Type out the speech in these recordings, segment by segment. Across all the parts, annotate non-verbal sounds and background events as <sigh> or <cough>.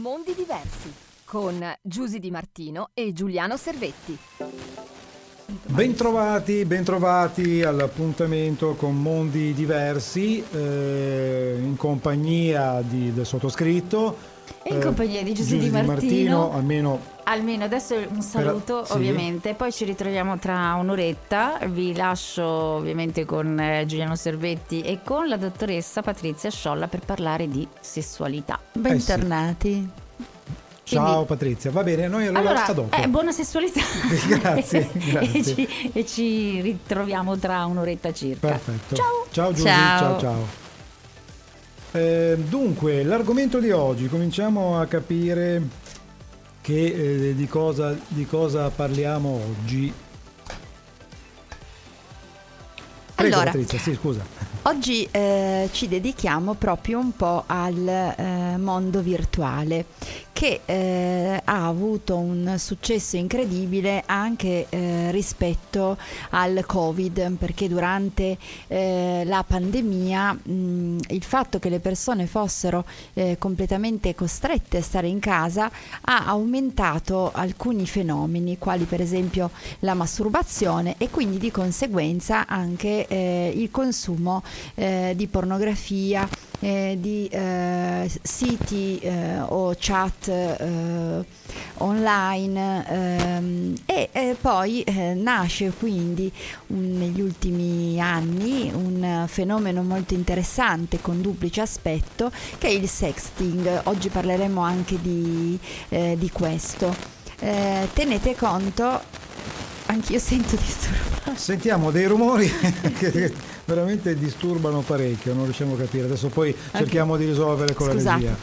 Mondi diversi con Giusy Di Martino e Giuliano Servetti. Bentrovati, bentrovati all'appuntamento con Mondi diversi eh, in compagnia di, del sottoscritto. E in compagnia di Giusy Di Martino. Martino, almeno Almeno adesso un saluto sì. ovviamente, poi ci ritroviamo tra un'oretta, vi lascio ovviamente con eh, Giuliano Servetti e con la dottoressa Patrizia Sciolla per parlare di sessualità. Bentornati. ciao Quindi- Patrizia, va bene, noi allora, Allora, a dopo. eh, buona sessualità. <laughs> Grazie, grazie. <laughs> e, ci, e ci ritroviamo tra un'oretta circa. Perfetto. Ciao. Ciao Giusy, ciao ciao. Eh, dunque, l'argomento di oggi, cominciamo a capire che, eh, di, cosa, di cosa parliamo oggi. Prego Allora. Patrizia, sì scusa. Oggi eh, ci dedichiamo proprio un po' al eh, mondo virtuale che eh, ha avuto un successo incredibile anche eh, rispetto al Covid perché durante eh, la pandemia mh, il fatto che le persone fossero eh, completamente costrette a stare in casa ha aumentato alcuni fenomeni quali per esempio la masturbazione e quindi di conseguenza anche eh, il consumo eh, di pornografia, eh, di eh, siti eh, o chat eh, online ehm, e eh, poi eh, nasce quindi un- negli ultimi anni un fenomeno molto interessante con duplice aspetto che è il sexting. Oggi parleremo anche di, di questo. Tenete conto, anch'io sento disturbo. Sentiamo dei rumori <laughs> <laughs> veramente disturbano parecchio, non riusciamo a capire. Adesso poi cerchiamo di risolvere con la Scusate. regia.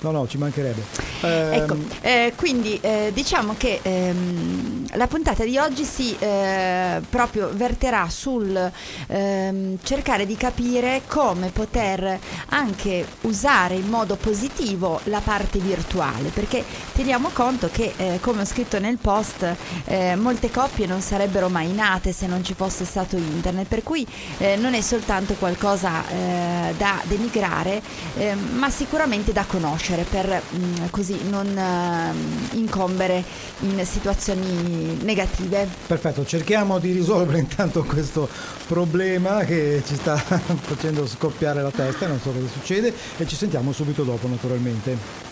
No, no, ci mancherebbe. Ecco, Ehm, eh, quindi eh, diciamo che ehm, la puntata di oggi si eh, proprio verterà sul ehm, cercare di capire come poter anche usare in modo positivo la parte virtuale, perché teniamo conto che, eh, come ho scritto nel post, eh, molte coppie non sarebbero mai nate se non ci fosse stato internet, per cui eh, non è soltanto qualcosa eh, da denigrare, eh, ma sicuramente da conoscere per mh, così non eh, incombere in situazioni negative. Perfetto, cerchiamo di risolvere intanto questo problema che ci sta <laughs> facendo scoppiare la testa, non so cosa succede e ci sentiamo subito dopo naturalmente.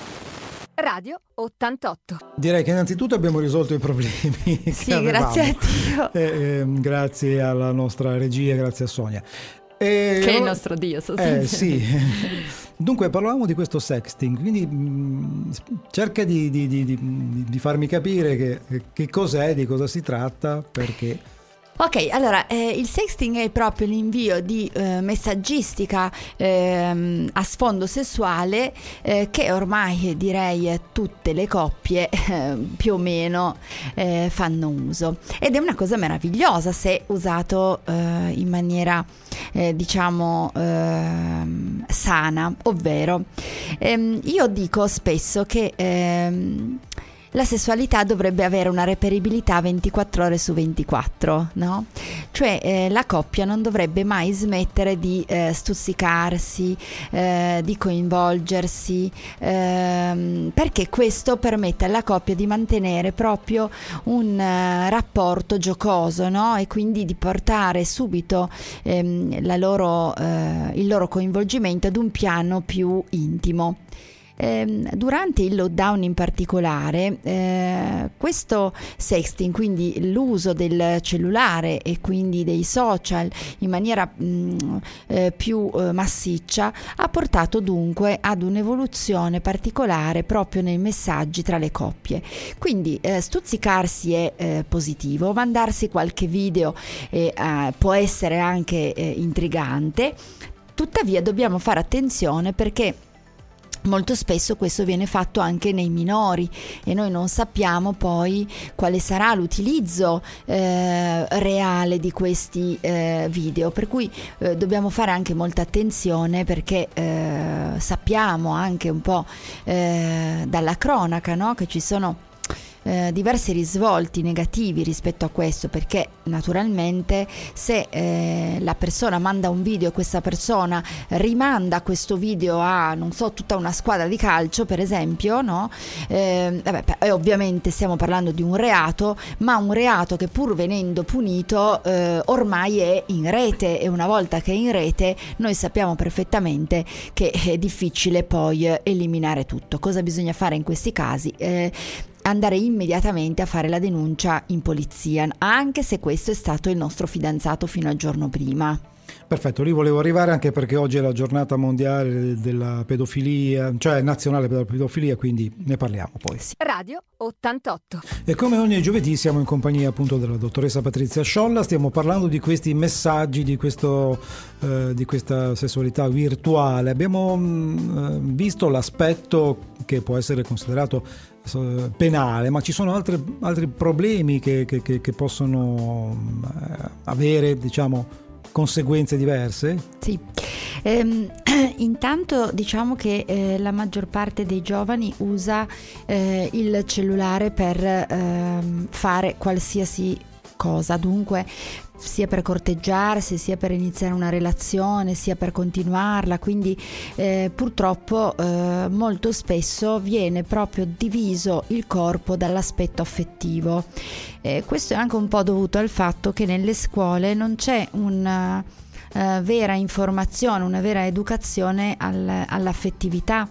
Radio 88. Direi che innanzitutto abbiamo risolto i problemi. <laughs> Sì, grazie a Dio. Eh, ehm, grazie alla nostra regia, grazie a Sonia. E Che è il nostro Dio Eh sostanzialmente. sì, dunque parlavamo di questo sexting, quindi mh, cerca di, di- di- di- farmi capire che, che cos'è, di cosa si tratta, perché... Ok, allora eh, il sexting è proprio l'invio di eh, messaggistica ehm, a sfondo sessuale eh, che ormai eh, direi eh, tutte le coppie <laughs> eh, più o meno eh, fanno uso. Ed è una cosa meravigliosa se usato eh, in maniera eh, diciamo ehm, sana, ovvero ehm, io dico spesso che ehm, la sessualità dovrebbe avere una reperibilità 24 ore su 24, no? Cioè eh, la coppia non dovrebbe mai smettere di eh, stuzzicarsi, eh, di coinvolgersi, ehm, perché questo permette alla coppia di mantenere proprio un eh, rapporto giocoso, no? E quindi di portare subito ehm, loro, eh, il loro coinvolgimento ad un piano più intimo. Ehm, durante il lockdown in particolare, eh, questo sexting, quindi l'uso del cellulare e quindi dei social in maniera mh, eh, più eh, massiccia, ha portato dunque ad un'evoluzione particolare proprio nei messaggi tra le coppie. Quindi eh, stuzzicarsi è eh, positivo, mandarsi qualche video eh, eh, può essere anche eh, intrigante, tuttavia dobbiamo fare attenzione perché Molto spesso questo viene fatto anche nei minori e noi non sappiamo poi quale sarà l'utilizzo eh, reale di questi eh, video, per cui eh, dobbiamo fare anche molta attenzione perché eh, sappiamo anche un po' eh, dalla cronaca no? che ci sono eh, diversi risvolti negativi rispetto a questo, perché naturalmente se eh, la persona manda un video e questa persona rimanda questo video a, non so, tutta una squadra di calcio, per esempio, no? Eh, vabbè, ovviamente stiamo parlando di un reato, ma un reato che pur venendo punito eh, ormai è in rete e una volta che è in rete noi sappiamo perfettamente che è difficile poi eliminare tutto. Cosa bisogna fare in questi casi? Eh, andare immediatamente a fare la denuncia in polizia, anche se questo è stato il nostro fidanzato fino al giorno prima. Perfetto, lì volevo arrivare anche perché oggi è la giornata mondiale della pedofilia, cioè nazionale per la pedofilia, quindi ne parliamo poi. Radio 88. E come ogni giovedì siamo in compagnia appunto della dottoressa Patrizia Sciolla, stiamo parlando di questi messaggi, di, questo, eh, di questa sessualità virtuale. Abbiamo mh, mm, visto l'aspetto che può essere considerato eh, penale, ma ci sono altre, altri problemi che, che, che, possono eh, avere, diciamo, conseguenze diverse? Sì, ehm, <clears throat> intanto diciamo che eh, la maggior parte dei giovani usa eh, il cellulare per eh, fare qualsiasi cosa, dunque sia per corteggiarsi, sia per iniziare una relazione, sia per continuarla, quindi eh, purtroppo eh, molto spesso viene proprio diviso il corpo dall'aspetto affettivo. Eh, questo è anche un po' dovuto al fatto che nelle scuole non c'è una uh, vera informazione, una vera educazione al, all'affettività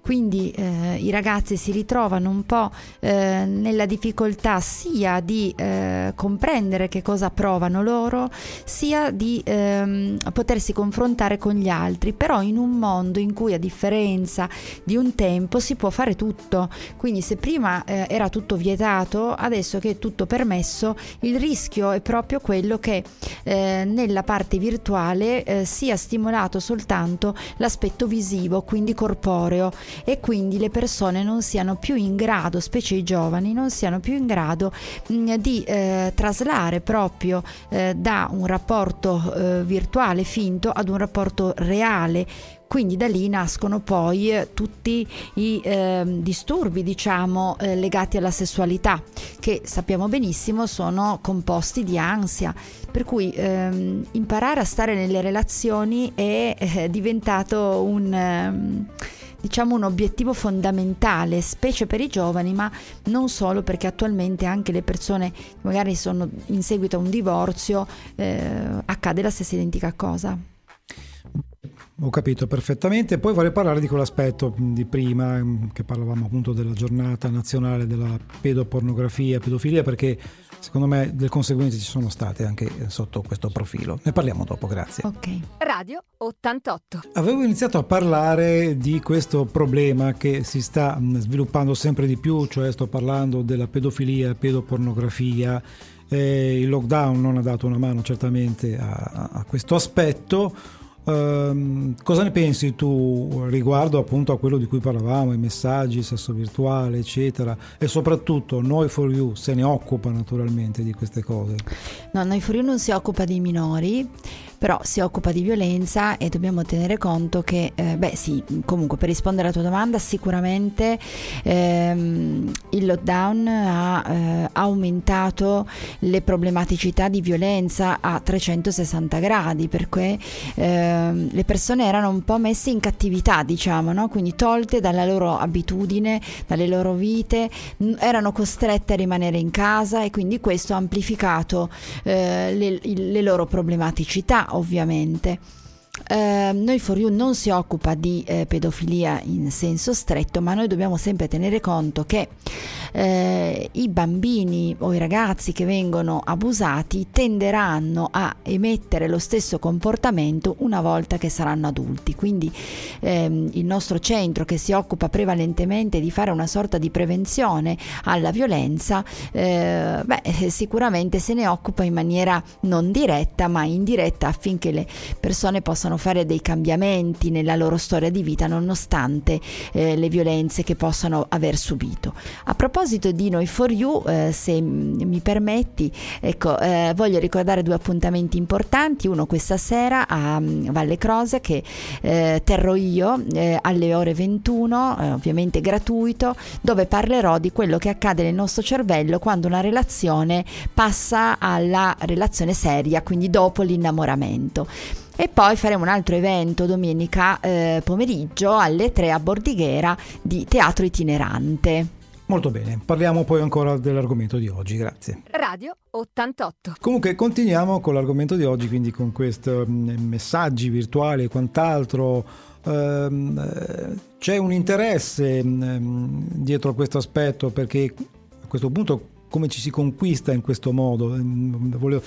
quindi eh, i ragazzi si ritrovano un po' eh, nella difficoltà sia di eh, comprendere che cosa provano loro, sia di ehm, potersi confrontare con gli altri, però in un mondo in cui a differenza di un tempo si può fare tutto, quindi se prima eh, era tutto vietato, adesso che è tutto permesso, il rischio è proprio quello che eh, nella parte virtuale eh, sia stimolato soltanto l'aspetto visivo, quindi corporeo e quindi le persone non siano più in grado, specie i giovani, non siano più in grado mh, mm, di eh, traslare proprio eh, da un rapporto eh, virtuale finto ad un rapporto reale quindi da lì nascono poi eh, tutti i eh, disturbi, diciamo, eh, legati alla sessualità, che sappiamo benissimo sono composti di ansia. Per cui ehm, imparare a stare nelle relazioni è eh, diventato un ehm, diciamo un obiettivo fondamentale, specie per i giovani, ma non solo perché attualmente anche le persone magari sono in seguito a un divorzio eh, accade la stessa identica cosa. Ho capito perfettamente. Poi vorrei parlare di quell'aspetto di prima, che parlavamo appunto della giornata nazionale della pedopornografia, pedofilia, perché secondo me delle conseguenze ci sono state anche sotto questo profilo. Ne parliamo dopo, grazie. Ok. Radio 88. Avevo iniziato a parlare di questo problema che si sta sviluppando sempre di più, cioè sto parlando della pedofilia, pedopornografia. Eh, il lockdown non ha dato una mano certamente a, a questo aspetto Um, cosa ne pensi tu riguardo appunto a quello di cui parlavamo, i messaggi, il sesso virtuale, eccetera, e soprattutto Noi for You se ne occupa naturalmente di queste cose? No, Noi for You non si occupa dei minori, però si occupa di violenza e dobbiamo tenere conto che, eh, beh sì, comunque per rispondere alla tua domanda, sicuramente ehm, il lockdown ha eh, aumentato le problematicità di violenza a 360 gradi perché ehm, le persone erano un po' messe in cattività, diciamo, no? quindi tolte dalla loro abitudine, dalle loro vite, erano costrette a rimanere in casa e quindi questo ha amplificato eh, le, le loro problematicità ovviamente. Eh, noi For You non si occupa di eh, pedofilia in senso stretto, ma noi dobbiamo sempre tenere conto che eh, i bambini o i ragazzi che vengono abusati tenderanno a emettere lo stesso comportamento una volta che saranno adulti. Quindi ehm, il nostro centro che si occupa prevalentemente di fare una sorta di prevenzione alla violenza, eh, beh, sicuramente se ne occupa in maniera non diretta ma indiretta affinché le persone possano possono fare dei cambiamenti nella loro storia di vita nonostante eh, le violenze che possano aver subito. A proposito di Noi for You, eh, se mi permetti, ecco, eh, voglio ricordare due appuntamenti importanti, uno questa sera a mm, Valle Croce che eh, terrò io eh, alle ore 21, eh, ovviamente gratuito, dove parlerò di quello che accade nel nostro cervello quando una relazione passa alla relazione seria, quindi dopo l'innamoramento. E poi faremo un altro evento domenica eh, pomeriggio alle 3 a Bordighera di teatro itinerante. Molto bene, parliamo poi ancora dell'argomento di oggi, grazie. Radio 88. Comunque continuiamo con l'argomento di oggi, quindi con questi mm, messaggi virtuali e quant'altro. Ehm, eh, c'è un interesse mm, dietro a questo aspetto perché a questo punto come ci si conquista in questo modo. Mm, volevo,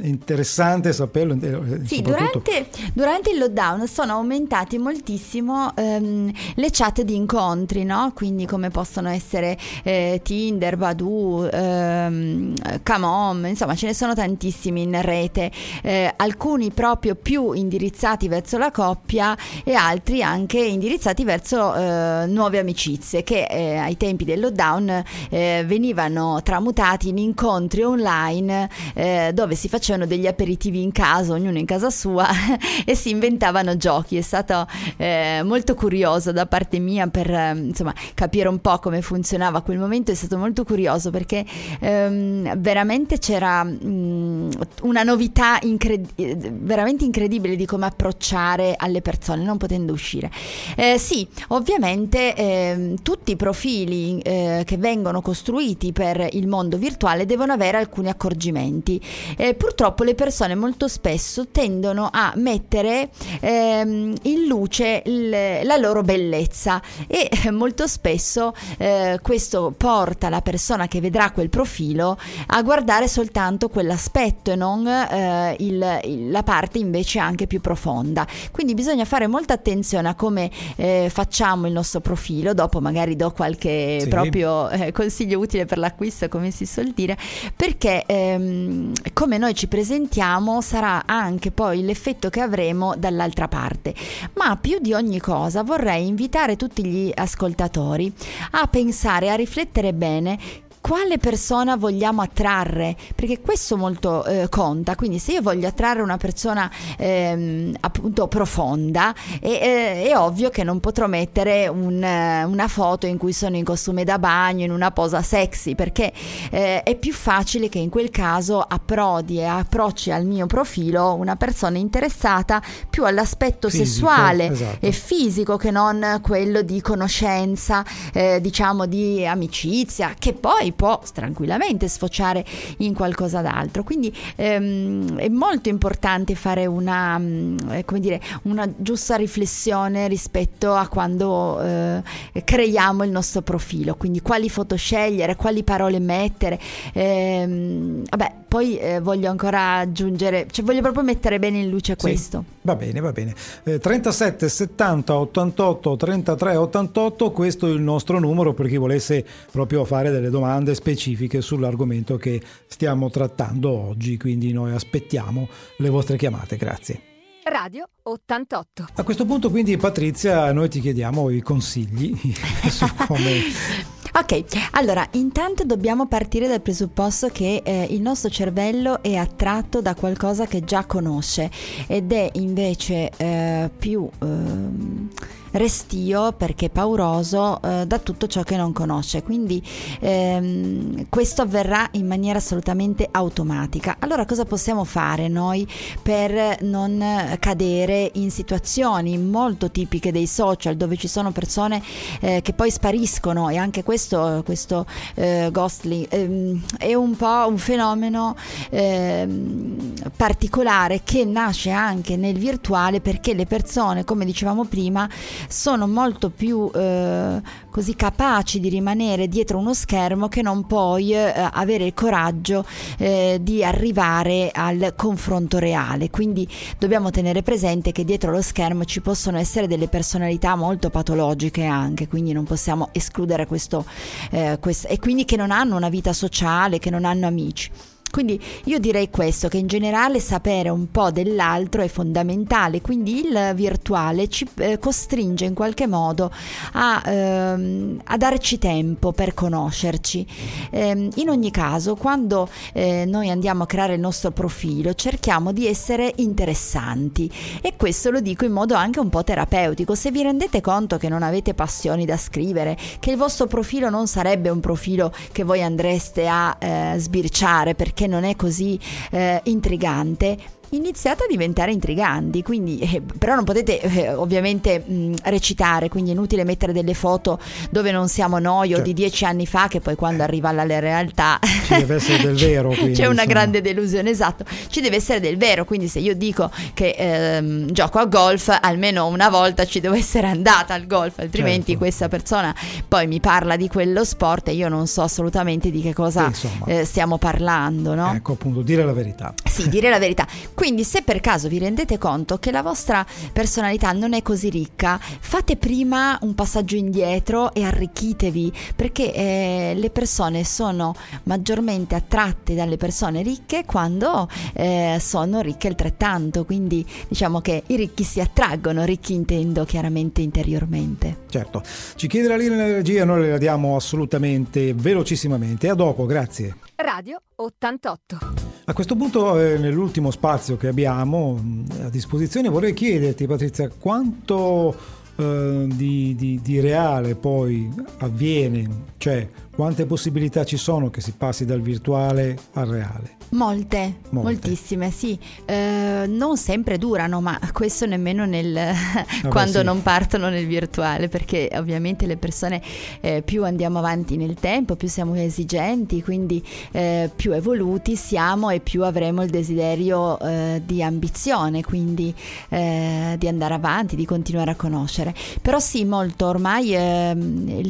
è interessante saperlo. Eh, sì, durante, durante, il lockdown sono aumentati moltissimo ehm, le chat di incontri, no? quindi come possono essere eh, Tinder, Badoo, ehm, Camom, insomma ce ne sono tantissimi in rete, eh, alcuni proprio più indirizzati verso la coppia e altri anche indirizzati verso eh, nuove amicizie che eh, ai tempi del lockdown eh, venivano tra tramutati in incontri online eh, dove si facevano degli aperitivi in casa, ognuno in casa sua, <laughs> e si inventavano giochi. È stato eh, molto curioso da parte mia per eh, insomma, capire un po' come funzionava quel momento, è stato molto curioso perché ehm, veramente c'era mh, mm, una novità incred- veramente incredibile di come approcciare alle persone non potendo uscire. Eh, sì, ovviamente ehm, tutti i profili eh, che vengono costruiti per il mondo virtuale devono avere alcuni accorgimenti. Eh, purtroppo le persone molto spesso tendono a mettere ehm, in luce il, la loro bellezza e eh, molto spesso eh, questo porta la persona che vedrà quel profilo a guardare soltanto quell'aspetto e non eh, il, il, la parte invece anche più profonda. Quindi bisogna fare molta attenzione a come eh, facciamo il nostro profilo, dopo magari do qualche sì. proprio consiglio utile per l'acquisto come si suol dire, perché ehm, come noi ci presentiamo sarà anche poi l'effetto che avremo dall'altra parte. Ma più di ogni cosa vorrei invitare tutti gli ascoltatori a pensare, a riflettere bene quale persona vogliamo attrarre, perché questo molto eh, conta, quindi se io voglio attrarre una persona ehm, appunto profonda, è, è, è, ovvio che non potrò mettere un, una foto in cui sono in costume da bagno, in una posa sexy, perché eh, è più facile che in quel caso approdi e approcci al mio profilo una persona interessata più all'aspetto fisico, sessuale esatto. e fisico che non quello di conoscenza, eh, diciamo di amicizia, che poi può tranquillamente sfociare in qualcosa d'altro. Quindi ehm, è molto importante fare una, mm, eh, dire, una giusta riflessione rispetto a quando eh, creiamo il nostro profilo. Quindi quali foto scegliere, quali parole mettere. Ehm, vabbè, poi eh, voglio ancora aggiungere, cioè voglio proprio mettere bene in luce questo. Sì, va bene, va bene. Eh, 37 70 88 33 88, questo è il nostro numero per chi volesse proprio fare delle domande domande specifiche sull'argomento che stiamo trattando oggi, quindi noi aspettiamo le vostre chiamate. Grazie. Radio 88. A questo punto quindi Patrizia, noi ti chiediamo i consigli <laughs> su come... <laughs> Ok, allora intanto dobbiamo partire dal presupposto che eh, il nostro cervello è attratto da qualcosa che già conosce ed è invece eh, più... Eh, restio perché pauroso eh, da tutto ciò che non conosce. Quindi ehm, questo avverrà in maniera assolutamente automatica. Allora cosa possiamo fare noi per non cadere in situazioni molto tipiche dei social dove ci sono persone eh, che poi spariscono e anche questo, questo eh, ghostly ehm, è un po' un fenomeno ehm, particolare che nasce anche nel virtuale perché le persone, come dicevamo prima, sono molto più eh, così capaci di rimanere dietro uno schermo che non poi eh, avere il coraggio eh, di arrivare al confronto reale. Quindi dobbiamo tenere presente che dietro lo schermo ci possono essere delle personalità molto patologiche anche, quindi non possiamo escludere questo, eh, questo e quindi che non hanno una vita sociale, che non hanno amici. Quindi io direi questo, che in generale sapere un po' dell'altro è fondamentale, quindi il virtuale ci eh, costringe in qualche modo a, ehm, a darci tempo per conoscerci. Eh, in ogni caso, quando eh, noi andiamo a creare il nostro profilo, cerchiamo di essere interessanti e questo lo dico in modo anche un po' terapeutico. Se vi rendete conto che non avete passioni da scrivere, che il vostro profilo non sarebbe un profilo che voi andreste a eh, sbirciare perché non è così eh, intrigante, iniziate a diventare intriganti, quindi, eh, però non potete eh, ovviamente mh, recitare, quindi è inutile mettere delle foto dove non siamo noi certo. o di dieci anni fa che poi quando arriva alla realtà ci deve essere del vero. <laughs> Quindi, c'è una insomma. grande delusione, esatto, ci deve essere del vero, quindi se io dico che ehm, gioco a golf almeno una volta ci devo essere andata al golf, altrimenti certo. questa persona poi mi parla di quello sport e io non so assolutamente di che cosa eh, stiamo parlando. No? Ecco appunto, dire la verità. Sì, dire la verità. <laughs> Quindi se per caso vi rendete conto che la vostra personalità non è così ricca, fate prima un passaggio indietro e arricchitevi, perché eh, le persone sono maggiormente attratte dalle persone ricche quando eh, sono ricche altrettanto, quindi diciamo che i ricchi si attraggono, ricchi intendo chiaramente interiormente. Certo, ci chiede la linea energia, noi le la diamo assolutamente velocissimamente. A dopo, grazie. Radio 88. A questo punto, eh, nell'ultimo spazio che abbiamo mm, a disposizione, vorrei chiederti, Patrizia, quanto eh, di, di, di reale poi avviene, cioè quante possibilità ci sono che si passi dal virtuale al reale? Molte, Molte. moltissime, sì. Eh, non sempre durano, ma questo nemmeno nel, <laughs> ah quando sì. non partono nel virtuale, perché ovviamente le persone eh, più andiamo avanti nel tempo, più siamo esigenti, quindi eh, più evoluti siamo e più avremo il desiderio eh, di ambizione, quindi eh, di andare avanti, di continuare a conoscere. Però sì, molto ormai ehm,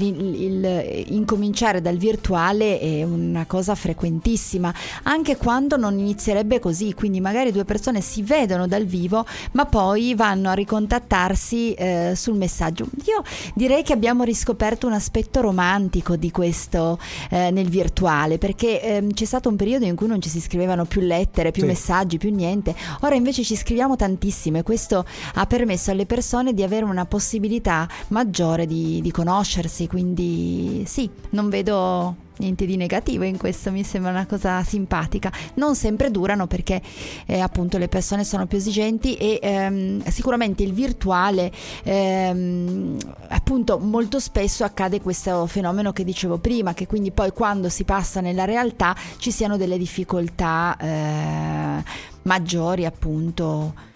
incominciare dal virtuale è una cosa frequentissima, anche quando non inizierebbe così, quindi magari due persone si vedono dal vivo ma poi vanno a ricontattarsi eh, sul messaggio. Io direi che abbiamo riscoperto un aspetto romantico di questo eh, nel virtuale perché eh, c'è stato un periodo in cui non ci si scrivevano più lettere, più sì. messaggi, più niente, ora invece ci scriviamo tantissimo e questo ha permesso alle persone di avere una possibilità maggiore di, di conoscersi, quindi sì, non vedo niente di negativo in questo, mi sembra una cosa simpatica. Non sempre durano perché eh, appunto le persone sono più esigenti e ehm, sicuramente il virtuale ehm, appunto molto spesso accade questo fenomeno che dicevo prima, che quindi poi quando si passa nella realtà ci siano delle difficoltà eh, maggiori appunto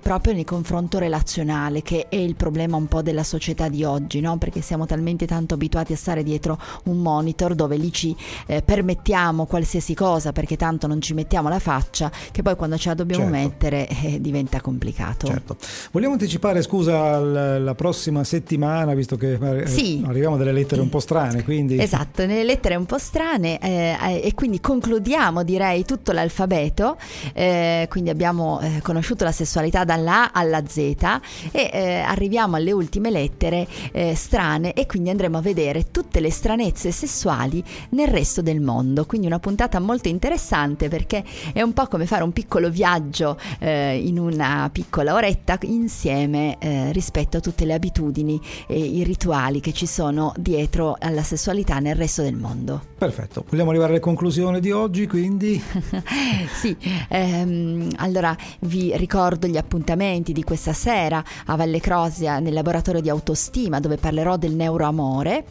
proprio nel confronto relazionale che è il problema un po' della società di oggi, no? perché siamo talmente tanto abituati a stare dietro un monitor dove lì ci eh, permettiamo qualsiasi cosa perché tanto non ci mettiamo la faccia che poi quando ce la dobbiamo certo. mettere eh, diventa complicato. Certo. Vogliamo anticipare, scusa, la, la prossima settimana visto che eh, sì. arriviamo delle lettere un po' strane. Quindi... Esatto, nelle lettere un po' strane eh, eh, e quindi concludiamo direi tutto l'alfabeto, eh, quindi abbiamo conosciuto la sessualità sessualità dalla A alla Z e eh, arriviamo alle ultime lettere eh, strane e quindi andremo a vedere tutte le stranezze sessuali nel resto del mondo. Quindi una puntata molto interessante perché è un po' come fare un piccolo viaggio eh, in una piccola oretta insieme eh, rispetto a tutte le abitudini e i rituali che ci sono dietro alla sessualità nel resto del mondo. Perfetto, vogliamo arrivare alle conclusioni di oggi quindi? <laughs> sì, ehm, allora vi ricordo gli gli appuntamenti di questa sera a Valle Crosia nel laboratorio di autostima dove parlerò del neuroamore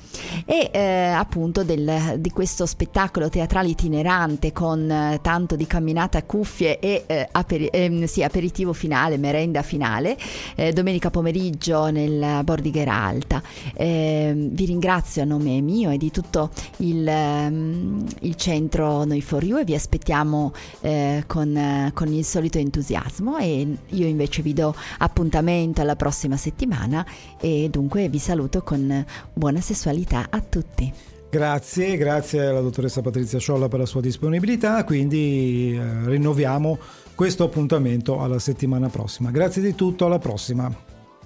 e eh, appunto del, di questo spettacolo teatrale itinerante con eh, tanto di camminata a cuffie e eh, aperi- ehm, sì, aperitivo finale, merenda finale, eh, domenica pomeriggio nel Bordigher Alta. Ehm, vi ringrazio a nome mio e di tutto il, ehm, il centro Noi for You e vi aspettiamo eh, con, con il solito entusiasmo e io invece vi do appuntamento alla prossima settimana e dunque vi saluto con buona sessualità a tutti. Grazie, grazie alla dottoressa Patrizia Sciolla per la sua disponibilità, quindi eh, rinnoviamo questo appuntamento alla settimana prossima. Grazie di tutto, alla prossima.